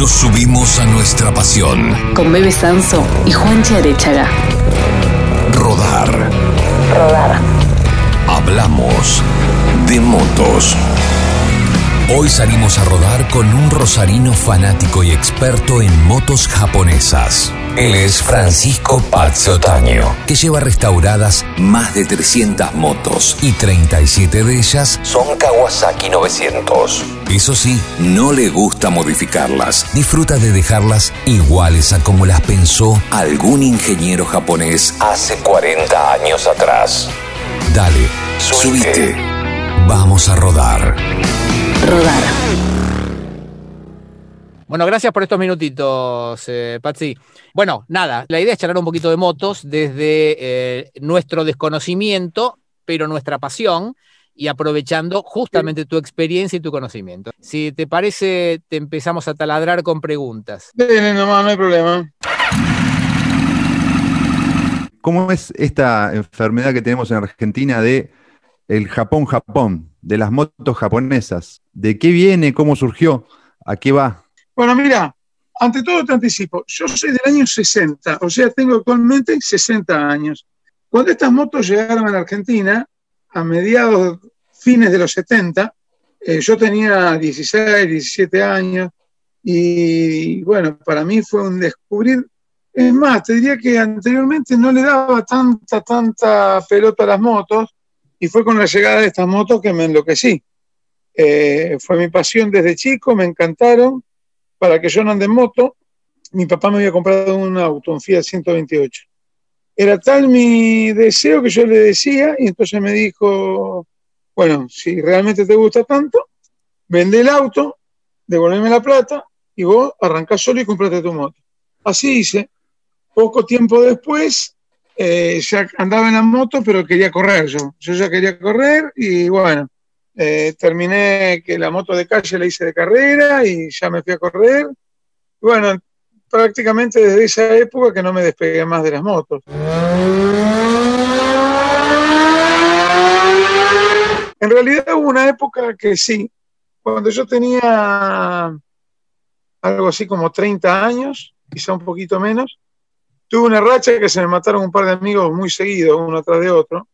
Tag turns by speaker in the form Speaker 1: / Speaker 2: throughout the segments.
Speaker 1: Nos subimos a nuestra pasión.
Speaker 2: Con Bebe Sanso y Juan Arechaga.
Speaker 1: Rodar.
Speaker 2: Rodar.
Speaker 1: Hablamos de motos. Hoy salimos a rodar con un rosarino fanático y experto en motos japonesas. Él es Francisco Otaño, que lleva restauradas más de 300 motos y 37 de ellas son Kawasaki 900. Eso sí, no le gusta modificarlas, disfruta de dejarlas iguales a como las pensó algún ingeniero japonés hace 40 años atrás. Dale, subite. Vamos a rodar.
Speaker 2: Rodar.
Speaker 3: Bueno, gracias por estos minutitos, eh, Patsy. Bueno, nada, la idea es charlar un poquito de motos desde eh, nuestro desconocimiento, pero nuestra pasión, y aprovechando justamente tu experiencia y tu conocimiento. Si te parece, te empezamos a taladrar con preguntas.
Speaker 4: Bien, nomás, no hay problema.
Speaker 5: ¿Cómo es esta enfermedad que tenemos en Argentina de el Japón-Japón, de las motos japonesas? ¿De qué viene? ¿Cómo surgió? ¿A qué va?
Speaker 4: Bueno, mira, ante todo te anticipo, yo soy del año 60, o sea, tengo actualmente 60 años. Cuando estas motos llegaron a la Argentina, a mediados, fines de los 70, eh, yo tenía 16, 17 años y bueno, para mí fue un descubrir. Es más, te diría que anteriormente no le daba tanta, tanta pelota a las motos y fue con la llegada de estas motos que me enloquecí. Eh, fue mi pasión desde chico, me encantaron. Para que yo no ande en moto, mi papá me había comprado un auto, un Fiat 128. Era tal mi deseo que yo le decía y entonces me dijo, bueno, si realmente te gusta tanto, vende el auto, devolveme la plata y vos arrancás solo y comprate tu moto. Así hice. Poco tiempo después, eh, ya andaba en la moto, pero quería correr yo. Yo ya quería correr y bueno, eh, terminé que la moto de calle la hice de carrera y ya me fui a correr. Bueno, prácticamente desde esa época que no me despegué más de las motos. En realidad hubo una época que sí, cuando yo tenía algo así como 30 años, quizá un poquito menos, tuve una racha que se me mataron un par de amigos muy seguidos, uno tras de otro.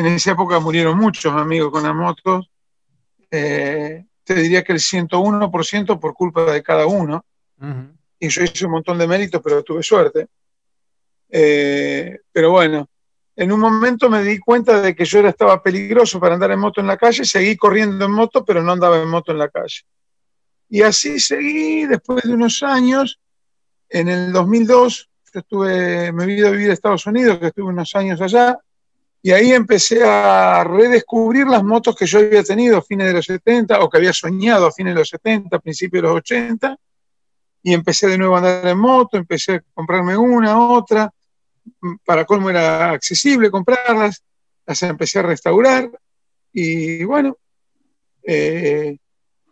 Speaker 4: En esa época murieron muchos amigos con las motos. Eh, te diría que el 101% por culpa de cada uno. Y yo hice un montón de méritos, pero tuve suerte. Eh, pero bueno, en un momento me di cuenta de que yo era, estaba peligroso para andar en moto en la calle, seguí corriendo en moto, pero no andaba en moto en la calle. Y así seguí, después de unos años, en el 2002, yo estuve, me vine a vivir a Estados Unidos, que estuve unos años allá, y ahí empecé a redescubrir las motos que yo había tenido a fines de los 70 o que había soñado a fines de los 70, principios de los 80. Y empecé de nuevo a andar en moto, empecé a comprarme una, otra. Para colmo era accesible comprarlas. Las empecé a restaurar. Y bueno, eh,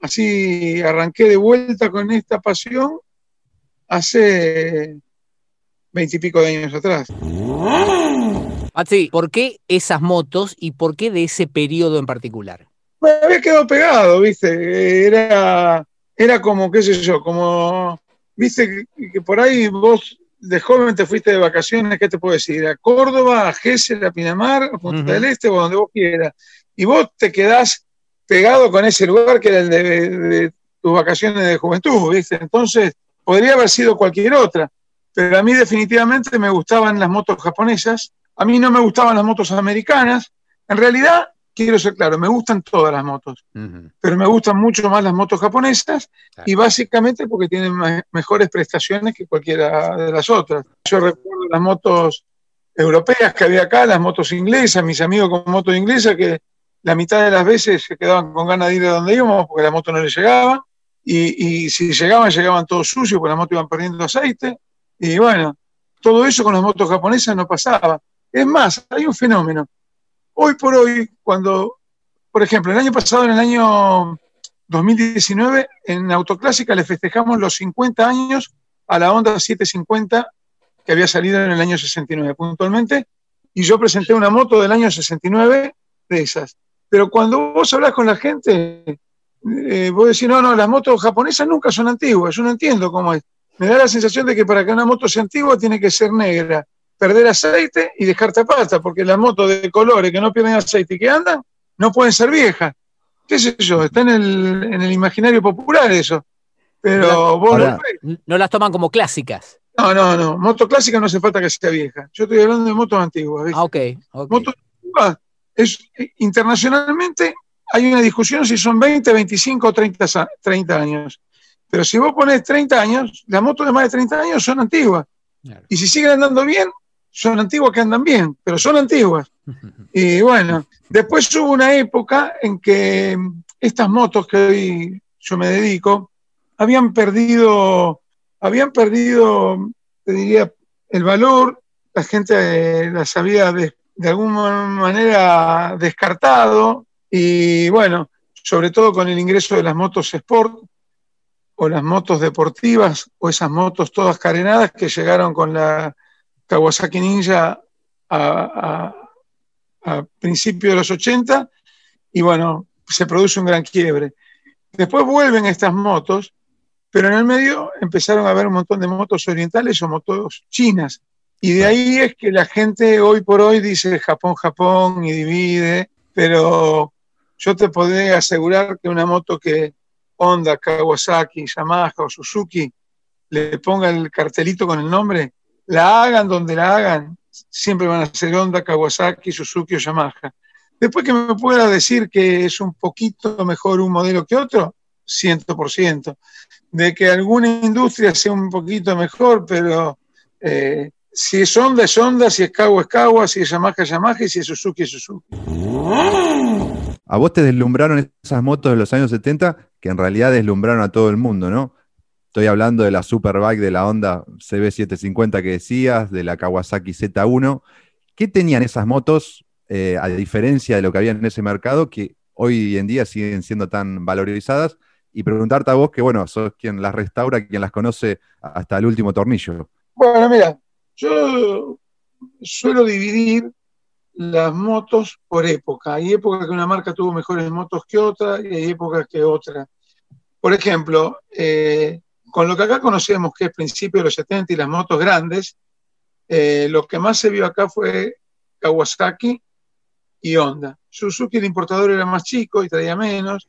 Speaker 4: así arranqué de vuelta con esta pasión hace veintipico de años atrás.
Speaker 3: Matsi, ¿por qué esas motos y por qué de ese periodo en particular?
Speaker 4: Me había quedado pegado, ¿viste? Era, era como, qué sé yo, como, ¿viste? Que, por ahí vos de joven te fuiste de vacaciones, ¿qué te puedo decir? A Córdoba, a Gesell, a Pinamar, a Punta del Este o donde vos quieras. Y vos te quedás pegado con ese lugar que era el de tus vacaciones de juventud, ¿viste? Entonces, podría haber sido cualquier otra, pero a mí definitivamente me gustaban las motos japonesas a mí no me gustaban las motos americanas. En realidad, quiero ser claro, me gustan todas las motos, pero me gustan mucho más las motos japonesas y básicamente porque tienen mejores prestaciones que cualquiera de las otras. Yo recuerdo las motos europeas que había acá, las motos inglesas, mis amigos con motos inglesas que la mitad de las veces se quedaban con ganas de ir a donde íbamos porque la moto no les llegaba y, y si llegaban, llegaban todos sucios porque la moto iban perdiendo aceite y bueno, todo eso con las motos japonesas no pasaba. Es más, hay un fenómeno. Hoy por hoy, cuando, por ejemplo, el año pasado, en el año 2019, en Autoclásica le festejamos los 50 años a la Honda 750 que había salido en el año 69 puntualmente, y yo presenté una moto del año 69 de esas. Pero cuando vos hablas con la gente, eh, vos decís, no, no, las motos japonesas nunca son antiguas, yo no entiendo cómo es. Me da la sensación de que para que una moto sea antigua tiene que ser negra, perder aceite y dejar tapata, porque las motos de colores que no pierden aceite y que andan, no pueden ser viejas. ¿Qué sé yo? Está en el, en el imaginario popular eso. Pero vos
Speaker 5: Ahora-
Speaker 4: no
Speaker 3: las toman como clásicas.
Speaker 4: No, no, no. Moto clásica no hace falta que sea vieja. Yo estoy hablando de motos antiguas. ¿viste?
Speaker 3: Ah, ok.
Speaker 4: Motos antiguas, es, internacionalmente hay una discusión si son 20, 25 o 30, sa- 30 años. Pero si vos pones 30 años, las motos de más de 30 años son antiguas.
Speaker 3: Claro.
Speaker 4: Y si siguen andando bien, son antiguas que andan bien, pero son antiguas. Y bueno, después hubo una época en que estas motos que hoy yo me dedico habían perdido, habían perdido, te diría, el valor, la gente las había de, de alguna manera descartado y bueno, sobre todo con el ingreso de las motos Sport o las motos deportivas o esas motos todas carenadas que llegaron con la Kawasaki Ninja a, a- principios de los 80 y bueno, se produce un gran quiebre. Después vuelven estas motos, pero en el medio empezaron a haber un montón de motos orientales o motos chinas. Y de ahí es que la gente hoy por hoy dice Japón, Japón y divide, pero yo te podré asegurar que una moto que Honda, Kawasaki, Yamaha o Suzuki le ponga el cartelito con el nombre, la hagan donde la hagan, siempre van a ser Honda, Kawasaki, Suzuki o Yamaha. Después que me pueda decir que es un poquito mejor un modelo que otro, 100%. De que alguna industria sea un poquito mejor, pero eh, si es Honda es Honda, si es Kawa es Kawa, si es Yamaha es Yamaha y si es Suzuki es Suzuki.
Speaker 5: A vos te deslumbraron esas motos de los años 70 que en realidad deslumbraron a todo el mundo, ¿no? Estoy hablando de la Superbike de la Honda CB750 que decías, de la Kawasaki Z1. ¿Qué tenían esas motos, eh, a diferencia de lo que había en ese mercado, que hoy en día siguen siendo tan valorizadas? Y preguntarte a vos, que bueno, sos quien las restaura, quien las conoce hasta el último tornillo.
Speaker 4: Bueno, mira, yo suelo dividir las motos por época. Hay épocas que una marca tuvo mejores motos que otra y hay épocas que otra. Por ejemplo, eh, con lo que acá conocemos que es principio de los 70 y las motos grandes, eh, lo que más se vio acá fue Kawasaki y Honda. Suzuki, el importador, era más chico y traía menos.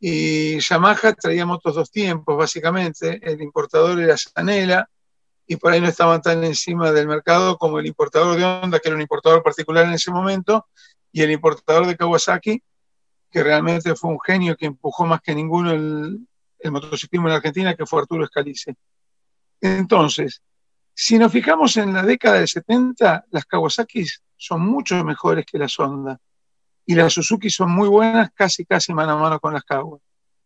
Speaker 4: Y Yamaha traía motos dos tiempos, básicamente. El importador era Sanela y por ahí no estaban tan encima del mercado como el importador de Honda, que era un importador particular en ese momento, y el importador de Kawasaki, que realmente fue un genio que empujó más que ninguno el, el motociclismo en Argentina, que fue Arturo Escalice. Entonces, si nos fijamos en la década del 70, las Kawasaki son mucho mejores que las Honda. Y las Suzuki son muy buenas, casi, casi mano a mano con las Kawa.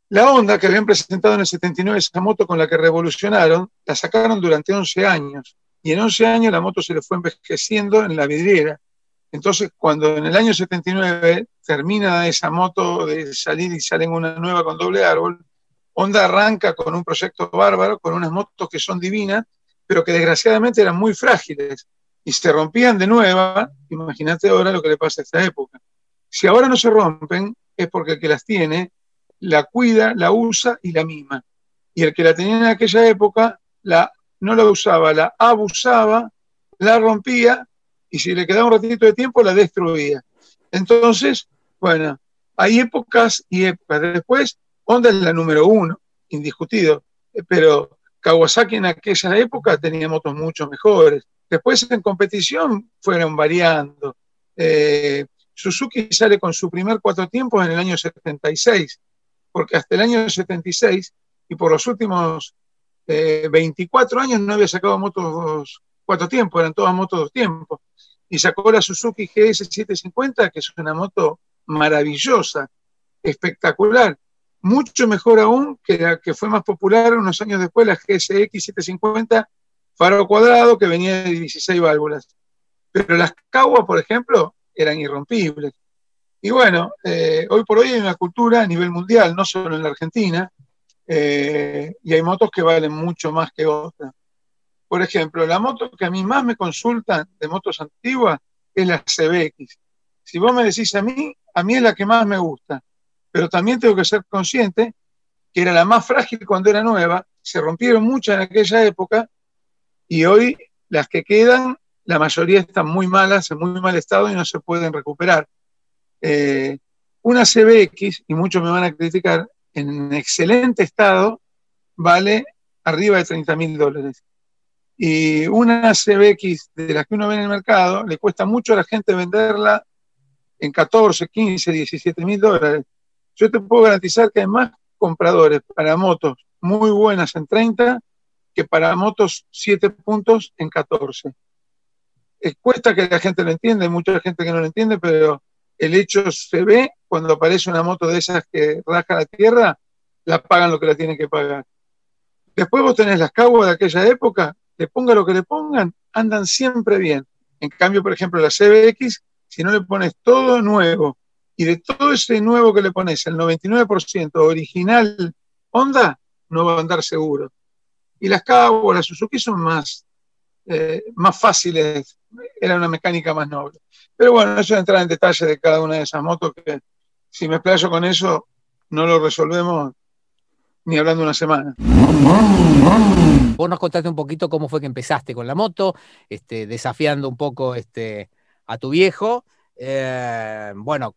Speaker 4: La Honda, que habían presentado en el 79 esa moto con la que revolucionaron, la sacaron durante 11 años. Y en 11 años la moto se le fue envejeciendo en la vidriera. Entonces, cuando en el año 79 termina esa moto de salir y salen una nueva con doble árbol, Honda arranca con un proyecto bárbaro, con unas motos que son divinas, pero que desgraciadamente eran muy frágiles y se rompían de nueva. Imagínate ahora lo que le pasa a esta época. Si ahora no se rompen, es porque el que las tiene la cuida, la usa y la mima. Y el que la tenía en aquella época la, no la usaba, la abusaba, la rompía y si le quedaba un ratito de tiempo la destruía. Entonces, bueno, hay épocas y épocas. Después, Honda es la número uno, indiscutido, pero Kawasaki en aquella época tenía motos mucho mejores. Después en competición fueron variando. Eh, Suzuki sale con su primer cuatro tiempos en el año 76, porque hasta el año 76 y por los últimos eh, 24 años no había sacado motos cuatro tiempos, eran todas motos dos tiempos. Y sacó la Suzuki GS750, que es una moto maravillosa, espectacular, mucho mejor aún que la que fue más popular unos años después, la GSX 750 faro cuadrado, que venía de 16 válvulas. Pero las Kawa, por ejemplo, eran irrompibles. Y bueno, eh, hoy por hoy hay una cultura a nivel mundial, no solo en la Argentina, eh, y hay motos que valen mucho más que otras. Por ejemplo, la moto que a mí más me consultan de motos antiguas es la CBX. Si vos me decís a mí, a mí es la que más me gusta. Pero también tengo que ser consciente que era la más frágil cuando era nueva, se rompieron muchas en aquella época y hoy las que quedan, la mayoría están muy malas, en muy mal estado y no se pueden recuperar. Eh, una CBX, y muchos me van a criticar, en excelente estado vale arriba de 30 mil dólares. Y una CBX de las que uno ve en el mercado, le cuesta mucho a la gente venderla en 14, 15, 17 mil dólares. Yo te puedo garantizar que hay más compradores para motos muy buenas en 30 que para motos 7 puntos en 14. Es, cuesta que la gente lo entienda, hay mucha gente que no lo entiende, pero el hecho se ve cuando aparece una moto de esas que raja la tierra, la pagan lo que la tienen que pagar. Después vos tenés las caguas de aquella época, le ponga lo que le pongan, andan siempre bien. En cambio, por ejemplo, la CBX, si no le pones todo nuevo y de todo ese nuevo que le pones, el 99% original Honda, no va a andar seguro. Y las caguas, las Suzuki son más, eh, más fáciles, era una mecánica más noble. Pero bueno, eso es entrar en detalle de cada una de esas motos que si me explayo con eso, no lo resolvemos ni hablando una semana.
Speaker 3: Vos nos contaste un poquito cómo fue que empezaste con la moto, este, desafiando un poco este, a tu viejo. Eh, bueno,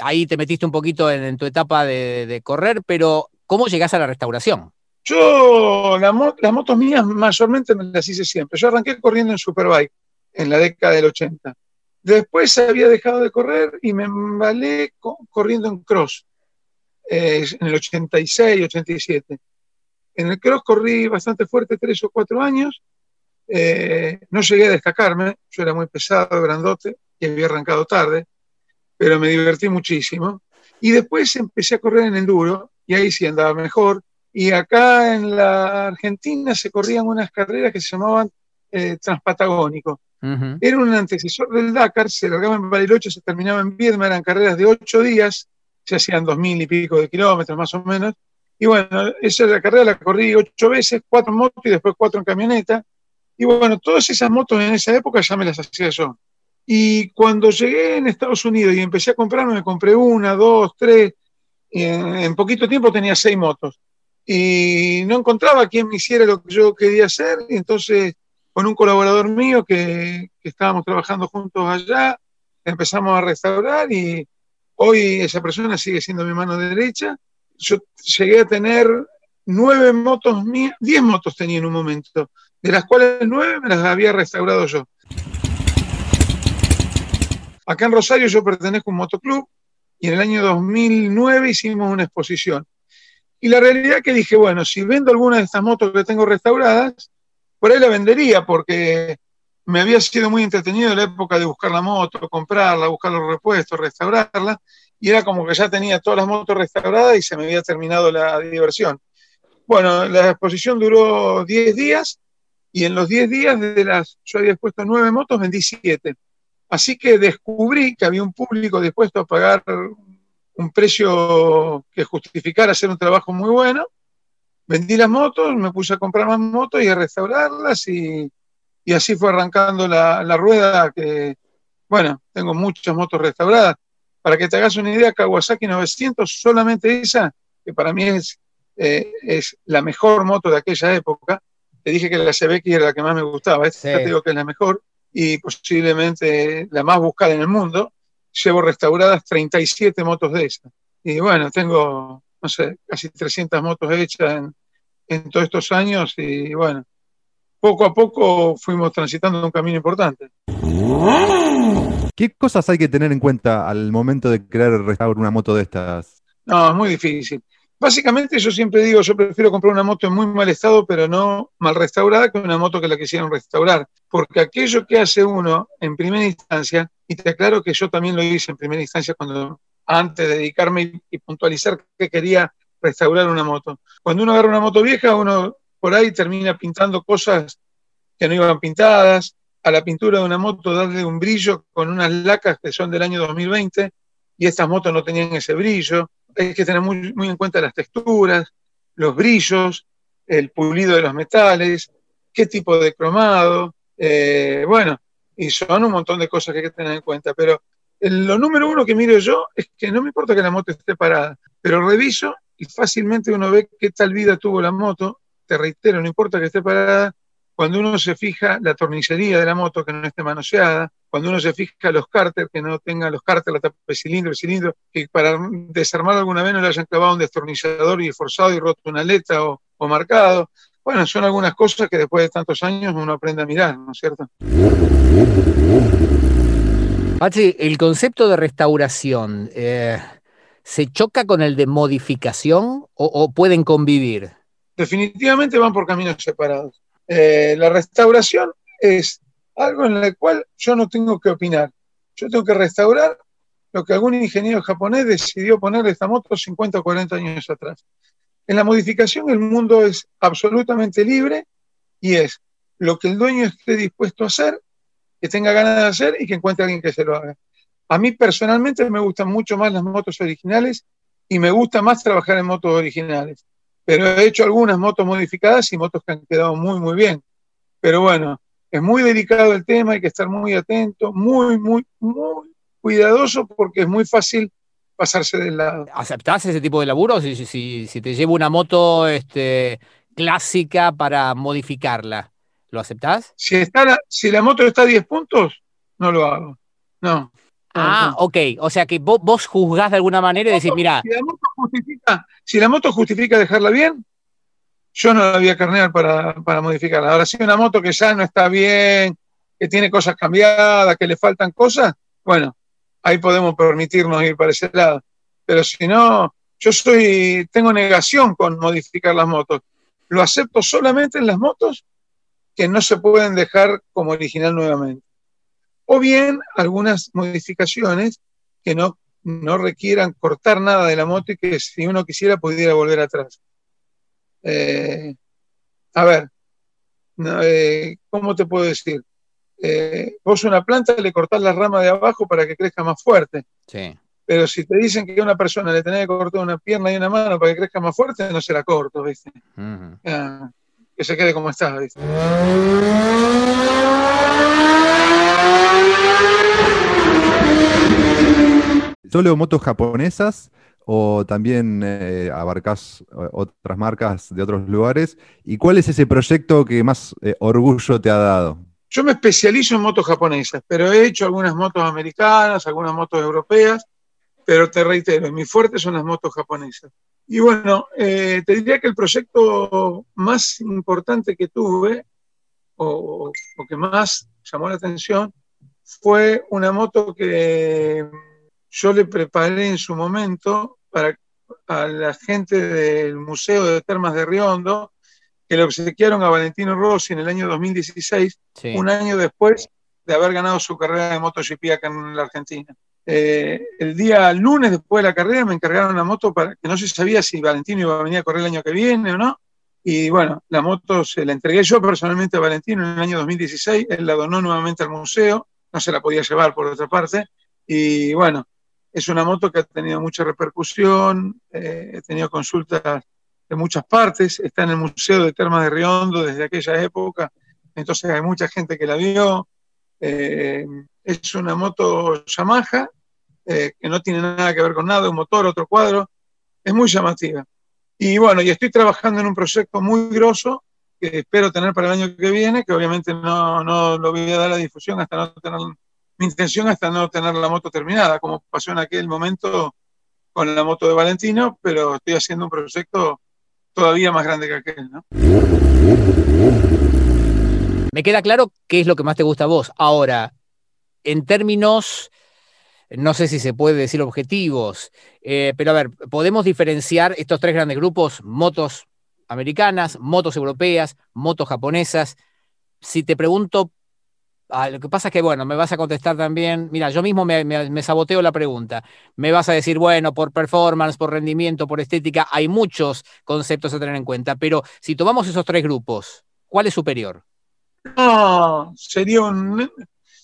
Speaker 3: ahí te metiste un poquito en, tu etapa de, correr, pero ¿cómo llegás a la restauración?
Speaker 4: Yo, las motos mías mayormente me las hice siempre. Yo arranqué corriendo en Superbike en la década del 80. Después había dejado de correr y me embalé corriendo en cross eh, en el 86, 87. En el cross corrí bastante fuerte tres o cuatro años. Eh, no llegué a destacarme, yo era muy pesado, grandote y había arrancado tarde, pero me divertí muchísimo. Y después empecé a correr en enduro y ahí sí andaba mejor. Y acá en la Argentina se corrían unas carreras que se llamaban eh, Transpatagónico. Era un antecesor del Dakar, se largaba en Bariloche, se terminaba en Viedma, eran carreras de ocho días, se hacían dos mil y pico de kilómetros más o menos. Y bueno, esa la carrera la corrí ocho veces, cuatro en moto y después cuatro en camioneta. Y bueno, todas esas motos en esa época ya me las hacía yo. Y cuando llegué en Estados Unidos y empecé a comprarme, me compré una, dos, tres, y en, poquito tiempo tenía seis motos. Y no encontraba quien me hiciera lo que yo quería hacer, y entonces con un colaborador mío que, que estábamos trabajando juntos allá, empezamos a restaurar y Hoy esa persona sigue siendo mi mano derecha. Yo llegué a tener nueve motos mías, diez motos tenía en un momento, de las cuales nueve me las había restaurado yo. Acá en Rosario yo pertenezco a un motoclub y en el año 2009 hicimos una exposición. Y la realidad que dije, bueno, si vendo alguna de estas motos que tengo restauradas, por ahí la vendería porque me había sido muy entretenido la época de buscar la moto, comprarla, buscar los repuestos, restaurarla, y era como que ya tenía todas las motos restauradas y se me había terminado la diversión. Bueno, la exposición duró 10 días y en los 10 días de las, yo había expuesto 9 motos, vendí 7. Así que descubrí que había un público dispuesto a pagar un precio que justificara hacer un trabajo muy bueno. Vendí las motos, me puse a comprar más motos y a restaurarlas y y así fue arrancando la, rueda que, bueno, tengo muchas motos restauradas. Para que te hagas una idea, Kawasaki 900, solamente esa, que para mí es, eh, es la mejor moto de aquella época. Te dije que la CBX era la que más me gustaba, esta te digo que es la mejor y posiblemente la más buscada en el mundo. Llevo restauradas 37 motos de esas. Y bueno, tengo, no sé, casi 300 motos hechas en, en todos estos años y bueno, poco a poco fuimos transitando un camino importante.
Speaker 5: ¿Qué cosas hay que tener en cuenta al momento de querer restaurar una moto de estas?
Speaker 4: No, es muy difícil. Básicamente yo siempre digo, yo prefiero comprar una moto en muy mal estado, pero no mal restaurada, que una moto que la quisieron restaurar. Porque aquello que hace uno en primera instancia, y te aclaro que yo también lo hice en primera instancia cuando antes de dedicarme y puntualizar que quería restaurar una moto. Cuando uno agarra una moto vieja, uno por ahí termina pintando cosas que no iban pintadas, a la pintura de una moto darle un brillo con unas lacas que son del año 2020 y estas motos no tenían ese brillo. Hay que tener muy, en cuenta las texturas, los brillos, el pulido de los metales, qué tipo de cromado, eh, bueno, y son un montón de cosas que hay que tener en cuenta, pero lo número uno que miro yo es que no me importa que la moto esté parada, pero reviso y fácilmente uno ve qué tal vida tuvo la moto. Te reitero, no importa que esté parada, cuando uno se fija la tornillería de la moto que no esté manoseada, cuando uno se fija los cárter, que no tengan los cárter, la tapa de cilindro, el cilindro, que para desarmar alguna vez no le hayan clavado un destornillador y forzado y roto una aleta o, o marcado. Bueno, son algunas cosas que después de tantos años uno aprende a mirar, ¿no es cierto?
Speaker 3: Pachi, el concepto de restauración, eh, ¿se choca con el de modificación o, o pueden convivir?
Speaker 4: definitivamente van por caminos separados. Eh, la restauración es algo en el cual yo no tengo que opinar. Yo tengo que restaurar lo que algún ingeniero japonés decidió ponerle a esta moto 50 o 40 años atrás. En la modificación el mundo es absolutamente libre y es lo que el dueño esté dispuesto a hacer, que tenga ganas de hacer y que encuentre a alguien que se lo haga. A mí personalmente me gustan mucho más las motos originales y me gusta más trabajar en motos originales pero he hecho algunas motos modificadas y motos que han quedado muy, muy bien. Pero bueno, es muy delicado el tema, hay que estar muy atento, muy, muy, muy cuidadoso porque es muy fácil pasarse del lado.
Speaker 3: ¿Aceptás ese tipo de laburo? Si, si- si, si te llevo una moto este, clásica para modificarla, ¿lo aceptás?
Speaker 4: Si, está la, si la moto está a 10 puntos, no lo hago. No.
Speaker 3: Ah,
Speaker 4: no.
Speaker 3: ok. O sea que vos, vos juzgás de alguna manera y decís, mira,
Speaker 4: Si la moto justifica, si la moto justifica dejarla bien, yo no la voy a carnear para, para modificarla. Ahora, si una moto que ya no está bien, que tiene cosas cambiadas, que le faltan cosas, bueno, ahí podemos permitirnos ir para ese lado. Pero si no, yo soy, tengo negación con modificar las motos. Lo acepto solamente en las motos que no se pueden dejar como original nuevamente. O bien algunas modificaciones que no no requieran cortar nada de la moto y que si uno quisiera pudiera volver atrás. Eh, a ver, no, eh, ¿cómo te puedo decir? Eh, vos a una planta le cortás la rama de abajo para que crezca más fuerte,
Speaker 3: sí.
Speaker 4: pero si te dicen que a una persona le tenés que cortar una pierna y una mano para que crezca más fuerte, no se la corto, ¿viste? Ah, que se quede como está, ¿viste?
Speaker 5: ¿Solo motos japonesas o también eh, abarcás eh, otras marcas de otros lugares? ¿Y cuál es ese proyecto que más eh, orgullo te ha dado?
Speaker 4: Yo me especializo en motos japonesas, pero he hecho algunas motos americanas, algunas motos europeas, pero te reitero, mi fuerte son las motos japonesas. Y bueno, eh, te diría que el proyecto más importante que tuve, o, o que más llamó la atención, fue una moto que yo le preparé en su momento para a la gente del Museo de Termas de Riondo, que le obsequiaron a Valentino Rossi en el año 2016,
Speaker 3: Sí.
Speaker 4: un año después de haber ganado su carrera de MotoGP acá en la Argentina. Eh, el día lunes después de la carrera me encargaron la moto para que no se sabía si Valentino iba a venir a correr el año que viene o no. Y bueno, la moto se la entregué yo personalmente a Valentino en el año 2016, él la donó nuevamente al museo, no se la podía llevar por otra parte. Y bueno, es una moto que ha tenido mucha repercusión, eh, he tenido consultas de muchas partes, está en el Museo de Termas de Riondo desde aquella época, entonces hay mucha gente que la vio. Eh, es una moto Yamaha, eh, que no tiene nada que ver con nada, un motor, otro cuadro, es muy llamativa. Y bueno, y estoy trabajando en un proyecto muy grosso que espero tener para el año que viene, que obviamente no, no lo voy a dar a difusión hasta no tener, mi intención hasta no tener la moto terminada, como pasó en aquel momento con la moto de Valentino, pero estoy haciendo un proyecto todavía más grande que aquel, ¿no?
Speaker 3: Me queda claro qué es lo que más te gusta a vos. Ahora, en términos, no sé si se puede decir objetivos, eh, pero a ver, podemos diferenciar estos tres grandes grupos, motos americanas, motos europeas, motos japonesas. Si te pregunto, ah, lo que pasa es que, bueno, me vas a contestar también, mira, yo mismo me, me- saboteo la pregunta. Me vas a decir, bueno, por performance, por rendimiento, por estética, hay muchos conceptos a tener en cuenta, pero si tomamos esos tres grupos, ¿cuál es superior?
Speaker 4: No, sería un,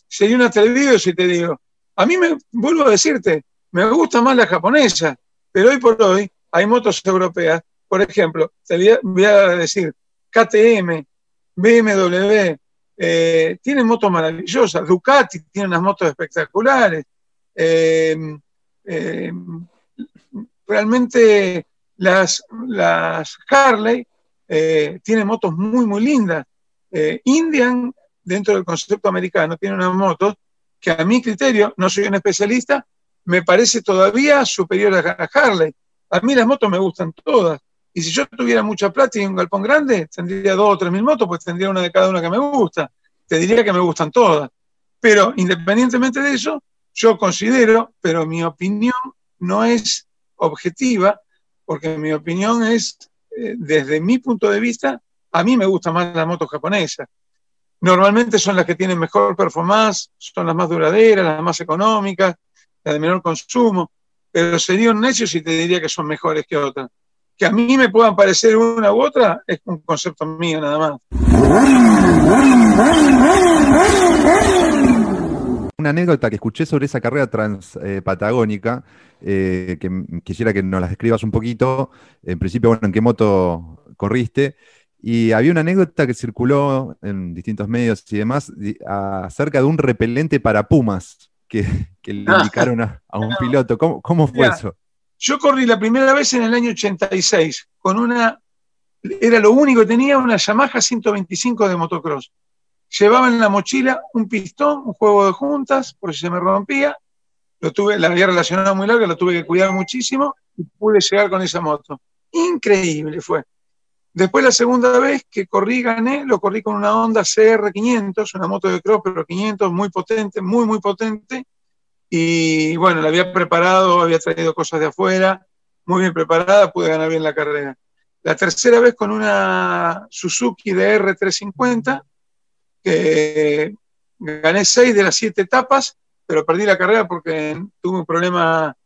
Speaker 4: sería un atrevido si te digo. A mí me, vuelvo a decirte, me gusta más la japonesa, pero hoy por hoy hay motos europeas. Por ejemplo, te voy a decir, KTM, BMW, eh, tienen motos maravillosas. Ducati tiene unas motos espectaculares. Eh, eh, realmente las, Harley eh, tienen motos muy, muy lindas. Indian, dentro del concepto americano, tiene una moto que a mi criterio, no soy un especialista, me parece todavía superior a Harley. A mí las motos me gustan todas. Y si yo tuviera mucha plata y un galpón grande, tendría dos o tres mil motos, pues tendría una de cada una que me gusta. Te diría que me gustan todas. Pero independientemente de eso, yo considero, pero mi opinión no es objetiva, porque mi opinión es, eh, desde mi punto de vista, a mí me gustan más las motos japonesas. Normalmente son las que tienen mejor performance, son las más duraderas, las más económicas, las de menor consumo, pero sería un necio si te diría que son mejores que otras. Que a mí me puedan parecer una u otra es un concepto mío nada más.
Speaker 5: Una anécdota que escuché sobre esa carrera transpatagónica, eh, que quisiera que nos la describas un poquito. En principio, bueno, ¿en qué moto corriste? Y había una anécdota que circuló en distintos medios y demás acerca de un repelente para pumas que, le ah. indicaron a, un piloto. ¿Cómo, fue eso?
Speaker 4: Yo corrí la primera vez en el año 86 con una, era lo único que tenía, una Yamaha 125 de motocross. Llevaba en la mochila un pistón, un juego de juntas, por si se me rompía. Lo tuve, la había relacionado muy larga, lo tuve que cuidar muchísimo y pude llegar con esa moto. Increíble fue. Después la segunda vez que corrí, gané, lo corrí con una Honda CR500, una moto de cross, pero 500, muy potente, muy, muy potente. Y bueno, la había preparado, había traído cosas de afuera, muy bien preparada, pude ganar bien la carrera. La tercera vez con una Suzuki de R350, que gané seis de las siete etapas, pero perdí la carrera porque tuve un problema,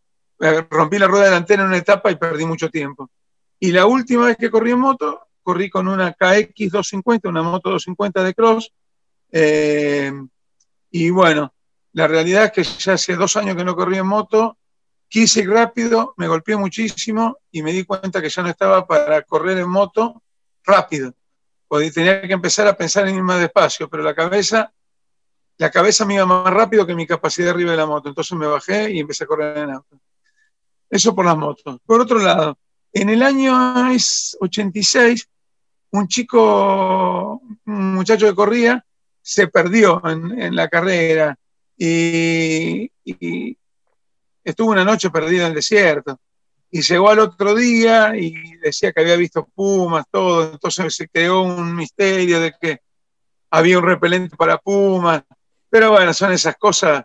Speaker 4: rompí la rueda delantera en una etapa y perdí mucho tiempo. Y la última vez que corrí en moto, corrí con una KX 250, una moto 250 de cross. Eh, y bueno, la realidad es que ya hace dos años que no corrí en moto, quise ir rápido, me golpeé muchísimo y me di cuenta que ya no estaba para correr en moto rápido. Tenía que empezar a pensar en ir más despacio, pero la cabeza, la cabeza me iba más rápido que mi capacidad arriba de la moto. Entonces me bajé y empecé a correr en auto. Eso por las motos. Por otro lado, en el año 86, un chico, un muchacho que corría, se perdió en, la carrera y, estuvo una noche perdido en el desierto. Y llegó al otro día y decía que había visto pumas, todo. Entonces se creó un misterio de que había un repelente para pumas. Pero bueno, son esas cosas.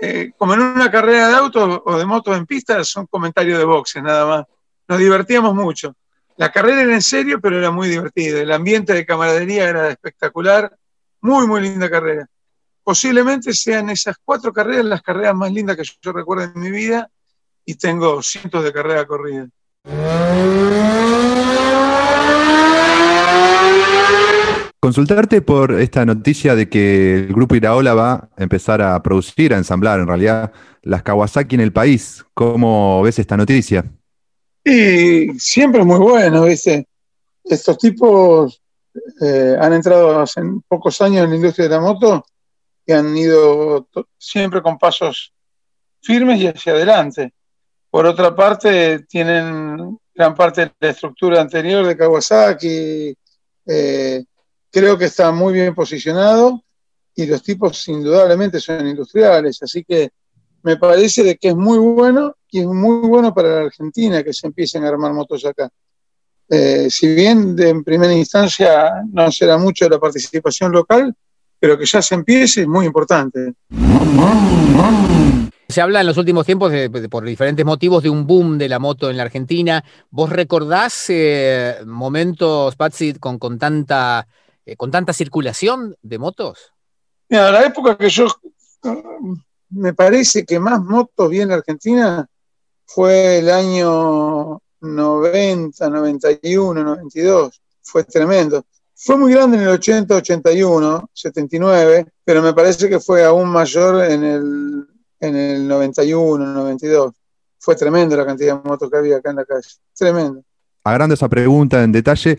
Speaker 4: Eh, como en una carrera de auto o de moto en pista, son comentarios de boxes nada más nos divertíamos mucho. La carrera era en serio, pero era muy divertida. El ambiente de camaradería era espectacular. Muy, muy linda carrera. Posiblemente sean esas cuatro carreras las carreras más lindas que yo recuerdo en mi vida y tengo cientos de carreras corridas.
Speaker 5: Consultarte por esta noticia de que el grupo Iraola va a empezar a producir, a ensamblar en realidad las Kawasaki en el país. ¿Cómo ves esta noticia?
Speaker 4: Y siempre es muy bueno, ¿viste? Estos tipos eh, han entrado hace pocos años en la industria de la moto y han ido siempre con pasos firmes y hacia adelante. Por otra parte, tienen gran parte de la estructura anterior de Kawasaki. Eh, creo que está muy bien posicionado y los tipos indudablemente son industriales, así que me parece de que es muy bueno y es muy bueno para la Argentina que se empiecen a armar motos acá. Eh, si bien de, en primera instancia no será mucho la participación local, pero que ya se empiece es muy importante.
Speaker 3: Se habla en los últimos tiempos, por diferentes motivos, de un boom de la moto en la Argentina. ¿Vos recordás eh, momentos, Patsy, con, con, tanta, eh, con tanta circulación de motos?
Speaker 4: Mira, la época que yo me parece que más motos vi en Argentina fue el año 90, 91, 92. Fue tremendo. Fue muy grande en el 80, 81, 79, pero me parece que fue aún mayor en el, en el 91, 92. Fue tremendo la cantidad de motos que había acá en la calle. Tremendo.
Speaker 5: Agrando esa pregunta en detalle,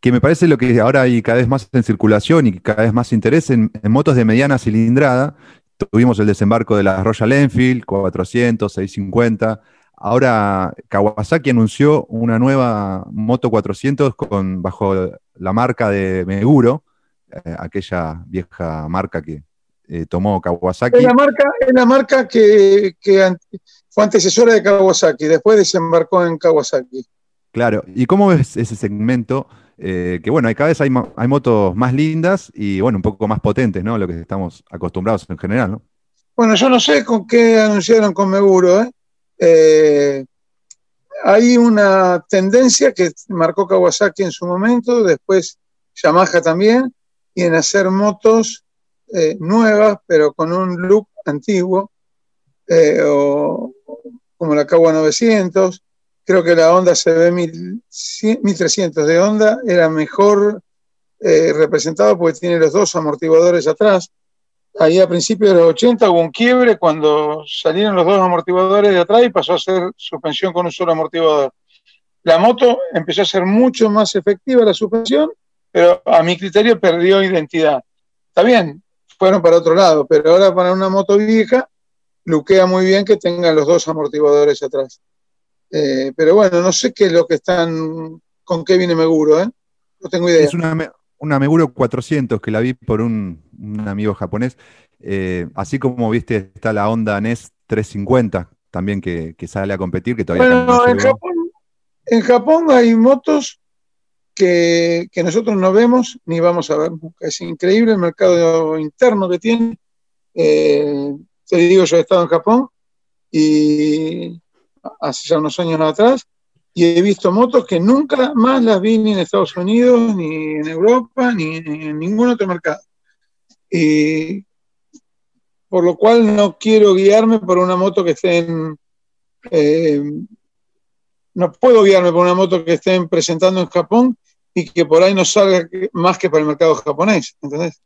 Speaker 5: que me parece lo que ahora hay cada vez más en circulación y cada vez más interés en motos de mediana cilindrada, tuvimos el desembarco de la Royal Enfield, 400, 650. Ahora Kawasaki anunció una nueva Moto 400 con, bajo la marca de Meguro, eh, aquella vieja marca que eh, tomó Kawasaki.
Speaker 4: Es la marca, es la marca que, que fue antecesora de Kawasaki, después desembarcó en Kawasaki.
Speaker 5: Claro, ¿y cómo ves ese segmento? Eh, que bueno, cada vez hay, hay, motos más lindas y bueno, un poco más potentes, ¿no? Lo que estamos acostumbrados en general, ¿no?
Speaker 4: Bueno, yo no sé con qué anunciaron con Meguro, ¿eh? Eh hay una tendencia que marcó Kawasaki en su momento, después Yamaha también, y en hacer motos eh, nuevas, pero con un look antiguo, o, como la Kawa 900, creo que la Honda CB 1300 de Honda era mejor eh, representado porque tiene los dos amortiguadores atrás. Ahí a principios de los 80 hubo un quiebre cuando salieron los dos amortiguadores de atrás y pasó a ser suspensión con un solo amortiguador. La moto empezó a ser mucho más efectiva la suspensión, pero a mi criterio perdió identidad. Está bien, fueron para otro lado, pero ahora para una moto vieja, luquea muy bien que tenga los dos amortiguadores atrás. Eh, pero bueno, no sé qué es lo que están, con qué viene Meguro, ¿eh? No tengo idea.
Speaker 5: Es una, una Meguro 400 que la vi por un, amigo japonés. Eh, así como viste, está la Honda NES 350 también que, sale a competir, que todavía
Speaker 4: bueno, en, Japón, en Japón hay motos que, nosotros no vemos ni vamos a ver Es increíble el mercado interno que tiene. Eh, te digo, yo he estado en Japón y hace ya unos años atrás, y he visto motos que nunca más las vi ni en Estados Unidos, ni en Europa, ni en ningún otro mercado. Y por lo cual no quiero guiarme por una moto que esté. Eh, no puedo guiarme por una moto que estén presentando en Japón y que por ahí no salga más que para el mercado japonés, ¿entendés?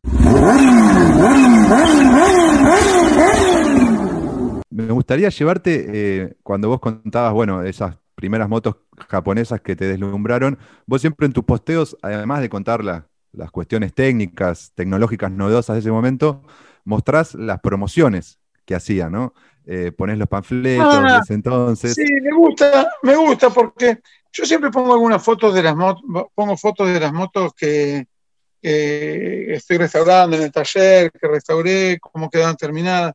Speaker 5: Me gustaría llevarte, eh, cuando vos contabas, bueno, esas primeras motos japonesas que te deslumbraron, vos siempre en tus posteos, además de contar las cuestiones técnicas, tecnológicas novedosas de ese momento, mostrás las promociones que hacía, ¿no? Eh, ponés los panfletos ah, ese entonces.
Speaker 4: Sí, me gusta, me gusta porque yo siempre pongo algunas fotos de las motos, pongo fotos de las motos que, que estoy restaurando en el taller, que restauré, cómo quedaron terminadas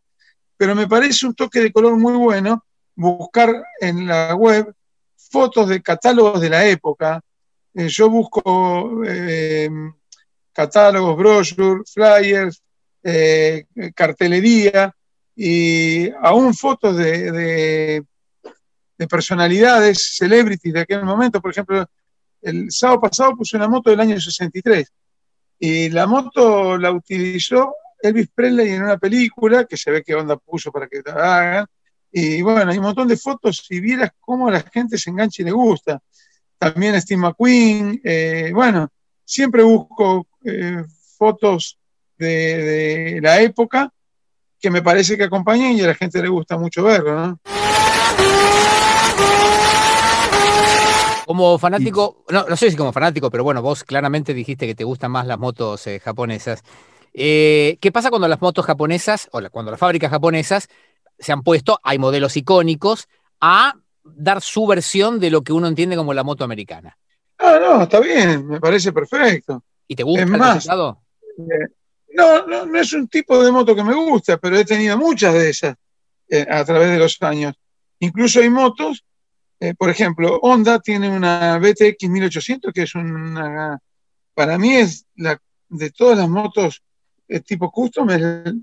Speaker 4: pero me parece un toque de color muy bueno buscar en la web fotos de catálogos de la época. Eh, yo busco eh, catálogos, brochures, flyers, eh, cartelería y aún fotos de, de, personalidades, celebrities de aquel momento. Por ejemplo, el sábado pasado puse una moto del año 63 y la moto la utilizó Elvis Presley en una película, que se ve qué onda puso para que la hagan. Y bueno, hay un montón de fotos y vieras cómo la gente se engancha y le gusta. También Steve McQueen. Eh, bueno, siempre busco eh, fotos de, la época que me parece que acompañan y a la gente le gusta mucho verlo, ¿no?
Speaker 3: Como fanático, no, no sé si como fanático, pero bueno, vos claramente dijiste que te gustan más las motos eh, japonesas. ¿Qué pasa cuando las motos japonesas, o cuando las fábricas japonesas se han puesto, hay modelos icónicos, a dar su versión de lo que uno entiende como la moto americana?
Speaker 4: Ah, no, está bien, me parece perfecto.
Speaker 3: ¿Y te gusta es el
Speaker 4: eh, no, no, no, es un tipo de moto que me gusta, pero he tenido muchas de esas eh, a través de los años. Incluso hay motos, por ejemplo, Honda tiene una BTX 1800 que es una, para mí es la de todas las motos el tipo custom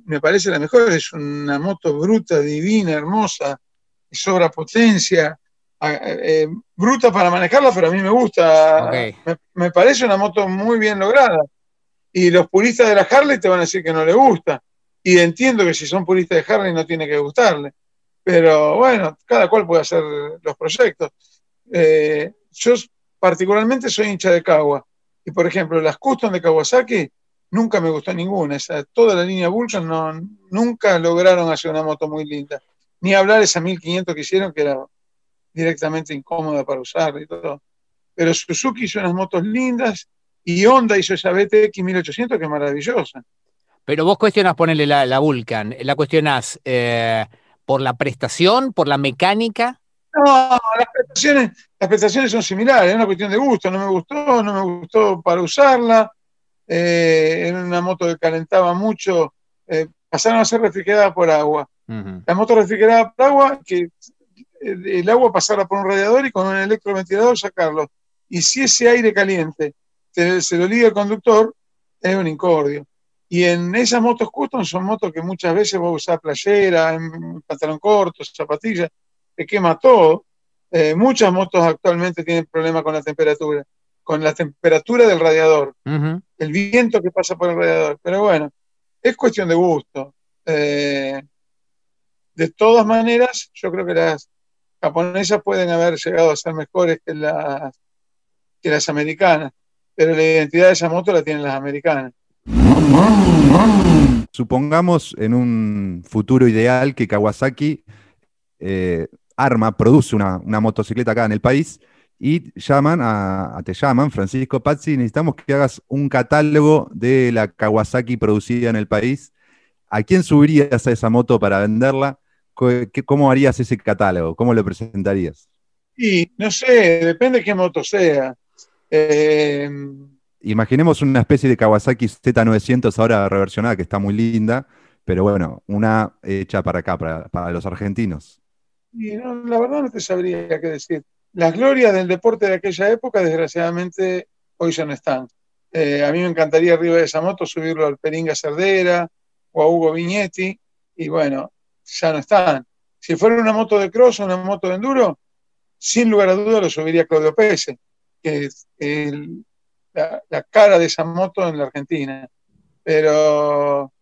Speaker 4: me parece la mejor, es una moto bruta, divina, hermosa, sobra potencia, eh, bruta para manejarla, pero a mí me gusta, me, parece una moto muy bien lograda. Y los puristas de la Harley te van a decir que no le gusta. Y entiendo que si son puristas de Harley no tiene que gustarle. Pero bueno, cada cual puede hacer los proyectos. Eh, yo particularmente soy hincha de Kawa. Y por ejemplo, las custom de Kawasaki nunca me gustó ninguna. Esa, toda la línea Vulcan no, nunca lograron hacer una moto muy linda. Ni hablar esa 1500 que hicieron, que era directamente incómoda para usar y todo. Pero Suzuki hizo unas motos lindas y Honda hizo esa BTX 1800 que es maravillosa.
Speaker 3: Pero vos cuestionás ponerle la, la Vulcan, la cuestionás eh, por la prestación, por la mecánica.
Speaker 4: No, las prestaciones, las prestaciones son similares, es una cuestión de gusto, no me gustó, no me gustó para usarla, eh, era una moto que calentaba mucho, eh, pasaron a ser refrigeradas por agua.
Speaker 3: Ujú.
Speaker 4: La moto refrigerada por agua, que el, el agua pasara por un radiador y con un electroventilador sacarlo. Y si ese aire caliente se, se lo liga al conductor, es un incordio. Y en esas motos custom son motos que muchas veces vos usás playera, pantalón corto, zapatillas, te quema todo. Eh, muchas motos actualmente tienen problemas con la temperatura, con la temperatura del radiador, el viento que pasa por el radiador. Pero bueno, es cuestión de gusto. Eh, de todas maneras, yo creo que las japonesas pueden haber llegado a ser mejores que las, que las americanas, pero la identidad de esa moto la tienen las americanas.
Speaker 5: Supongamos en un futuro ideal que Kawasaki eh, arma, produce una, una motocicleta acá en el país y llaman a, a- te llaman, Francisco Pazzi, necesitamos que hagas un catálogo de la Kawasaki producida en el país. ¿A quién subirías a esa moto para venderla? ¿Cómo harías ese catálogo? ¿Cómo lo presentarías?
Speaker 4: Y no sé, depende de qué moto sea. Eh,
Speaker 5: Imaginemos una especie de Kawasaki Z900 ahora reversionada que está muy linda, pero bueno, una hecha para acá, para, para los argentinos.
Speaker 4: y no, la verdad no te sabría qué decir. Las glorias del deporte de aquella época, desgraciadamente, hoy ya no están. Eh, a mí me encantaría arriba de esa moto subirlo al Peringa Cerdera o a Hugo Vignetti, y bueno, ya no están. Si fuera una moto de cross o una moto de enduro, sin lugar a duda lo subiría Claudio Pese, que es la, cara de esa moto en la Argentina. Pero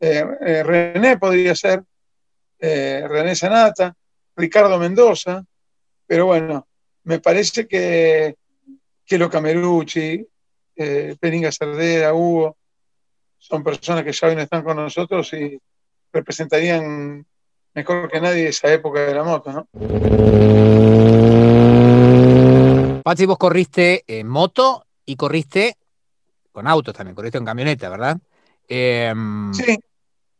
Speaker 4: eh, eh, René podría ser, René Sanata, Ricardo Mendoza, pero bueno, me parece que, que lo Camerucci, eh, Peringa Cerdera, Hugo, son personas que ya hoy no están con nosotros y representarían mejor que nadie esa época de la moto, ¿no?
Speaker 3: Patsy, vos corriste en moto y corriste con autos también, corriste en camioneta, ¿verdad? Em,
Speaker 4: Sí,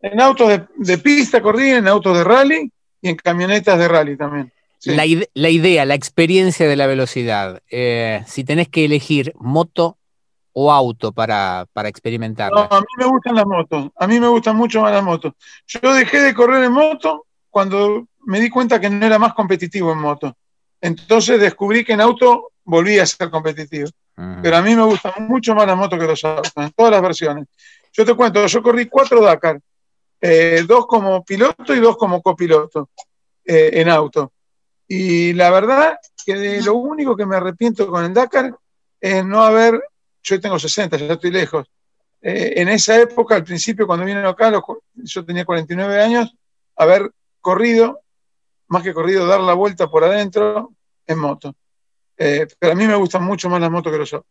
Speaker 4: en autos de, de pista corrí, en autos de rally y en camionetas de rally también. Sí.
Speaker 3: la, la idea, la experiencia de la velocidad, eh, si tenés que elegir moto o auto para, para
Speaker 4: No,
Speaker 3: experimentarla.
Speaker 4: a mí me gustan las motos, a mí me gustan mucho más las motos. Yo dejé de correr en moto cuando me di cuenta que no era más competitivo en moto. Entonces descubrí que en auto volví a ser competitivo.
Speaker 3: Ujú.
Speaker 4: Pero a mí me gustan mucho más las motos que los autos, en todas las versiones. Yo te cuento, yo corrí cuatro Dakar, eh, dos como piloto y dos como copiloto eh, en auto. Y la verdad que de lo único que me arrepiento con el Dakar es no haber, yo tengo 60, ya estoy lejos. Eh, en esa época, al principio, cuando vine acá, los yo tenía 49 años, haber corrido, más que corrido, dar la vuelta por adentro en moto. Eh, pero a mí me gustan mucho más las motos que los autos.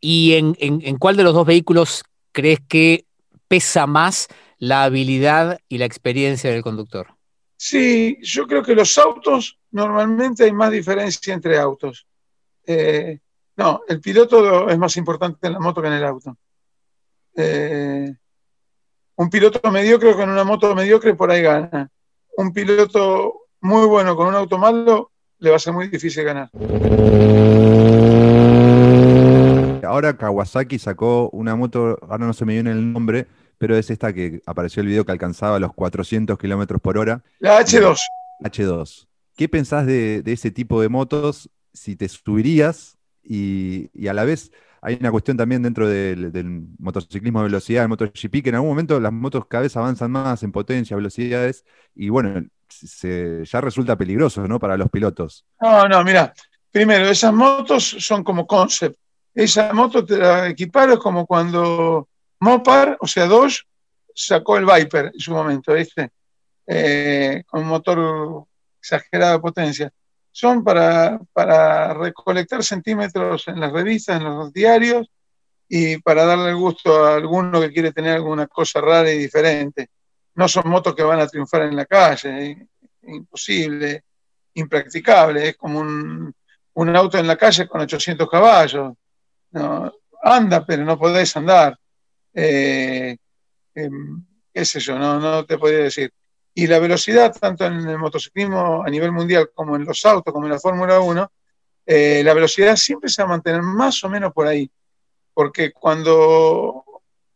Speaker 3: ¿Y en, en- en cuál de los dos vehículos crees que pesa más la habilidad y la experiencia del conductor?
Speaker 4: Sí, yo creo que los autos, normalmente hay más diferencia entre autos. Eh, no, el piloto es más importante en la moto que en el auto. Eh, un piloto mediocre con una moto mediocre por ahí gana. Un piloto muy bueno con un auto malo le va a ser muy difícil ganar.
Speaker 5: Ahora Kawasaki sacó una moto, ahora no se me viene el nombre, pero es esta que apareció el video que alcanzaba los 400 kilómetros por hora,
Speaker 4: La H2.
Speaker 5: H2. ¿Qué pensás de, de ese tipo de motos? Si te subirías y, y a la vez hay una cuestión también dentro del, del motociclismo de velocidad, el MotoGP, que en algún momento las motos cada vez avanzan más en potencia, velocidades, y bueno, se- ya resulta peligroso, ¿no? Para los pilotos.
Speaker 4: No, no, mira, primero, esas motos son como concept. Esa moto te la equiparon como cuando Mopar, o sea, Dodge, sacó el Viper en su momento, ¿viste? Eh, con motor exagerado de potencia. Son para, para recolectar centímetros en las revistas, en los diarios, y para darle gusto a alguno que quiere tener alguna cosa rara y diferente. No son motos que van a triunfar en la calle, eh, imposible, impracticable, es como un, un auto en la calle con 800 caballos. Anda, pero no podés andar. Eh, em, qué sé yo, no, no te podría decir. Y la velocidad, tanto en el motociclismo a nivel mundial como en los autos, como en la Fórmula 1, eh, la velocidad siempre se va a mantener más o menos por ahí. Porque cuando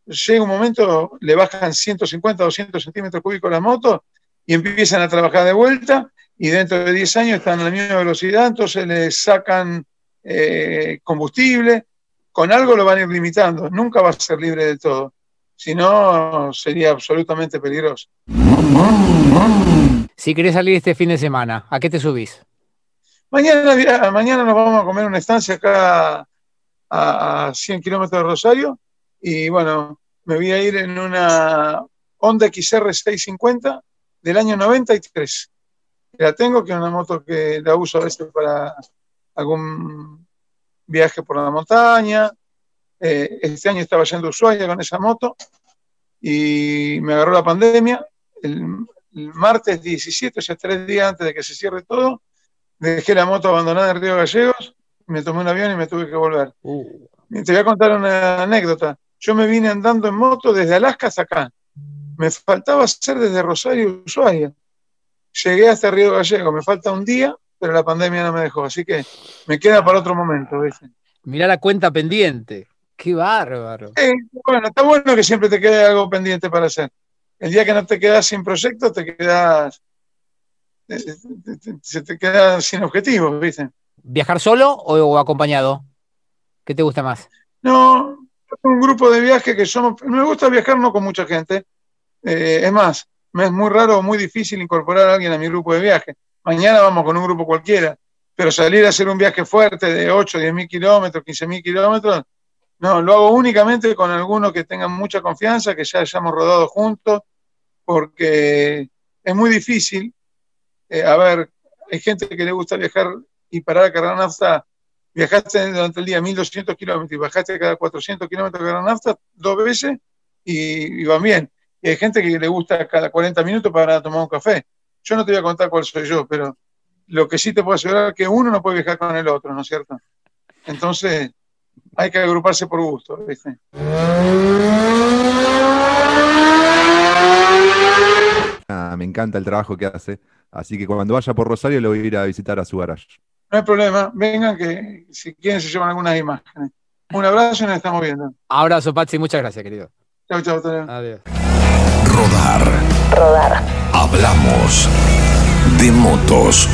Speaker 4: llega un momento, le bajan 150, 200 centímetros cúbicos la moto y empiezan a trabajar de vuelta y dentro de 10 años están a la misma velocidad, entonces le sacan eh, combustible, con algo lo van a ir limitando, nunca va a ser libre de todo, si no sería absolutamente peligroso.
Speaker 3: Si querés salir este fin de semana, ¿a qué te subís?
Speaker 4: Mañana, mañana nos vamos a comer una estancia acá a, a 100 kilómetros de Rosario y bueno, me voy a ir en una Honda XR 650 del año 93. La tengo, que es una moto que la uso a veces para algún viaje por la montaña. Eh, este año estaba yendo a Ushuaia con esa moto y me agarró la pandemia. El, el, martes 17, o sea, tres días antes de que se cierre todo, dejé la moto abandonada en Río Gallegos, me tomé un avión y me tuve que volver. Uh. Te voy a contar una anécdota. Yo me vine andando en moto desde Alaska hasta acá. Me faltaba hacer desde Rosario a Ushuaia. Llegué hasta Río Gallego, me falta un día, pero la pandemia no me dejó, así que me queda para otro momento. ¿viste?
Speaker 3: Mirá la cuenta pendiente. Qué bárbaro.
Speaker 4: Eh, bueno, está bueno que siempre te quede algo pendiente para hacer. El día que no te quedas sin proyecto, te quedas. Se te queda sin objetivos, ¿viste?
Speaker 3: ¿Viajar solo o, o acompañado? ¿Qué te gusta más?
Speaker 4: No, un grupo de viaje que somos, me gusta viajar no con mucha gente, eh, es más, me es muy raro o muy difícil incorporar a alguien a mi grupo de viaje. Mañana vamos con un grupo cualquiera, pero salir a hacer un viaje fuerte de 8, 10 mil kilómetros, 15 mil kilómetros, no, lo hago únicamente con algunos que tengan mucha confianza, que ya hayamos rodado juntos, porque es muy difícil. Eh, a ver, hay gente que le gusta viajar y parar a cargar nafta viajaste durante el día 1200 kilómetros y bajaste cada 400 kilómetros de la nafta dos veces y, y, van bien. Y hay gente que le gusta cada 40 minutos para tomar un café. Yo no te voy a contar cuál soy yo, pero lo que sí te puedo asegurar es que uno no puede viajar con el otro, ¿no es cierto? Entonces, hay que agruparse por gusto, ¿viste?
Speaker 5: Ah, me encanta el trabajo que hace. Así que cuando vaya por Rosario le voy a ir a visitar a su garage.
Speaker 4: No hay problema, vengan que si quieren se llevan algunas imágenes. Un abrazo y nos estamos viendo.
Speaker 3: Abrazo, Patsy, muchas gracias, querido.
Speaker 4: Chao, chao.
Speaker 3: Adiós.
Speaker 1: Rodar.
Speaker 2: Rodar.
Speaker 1: Hablamos de motos.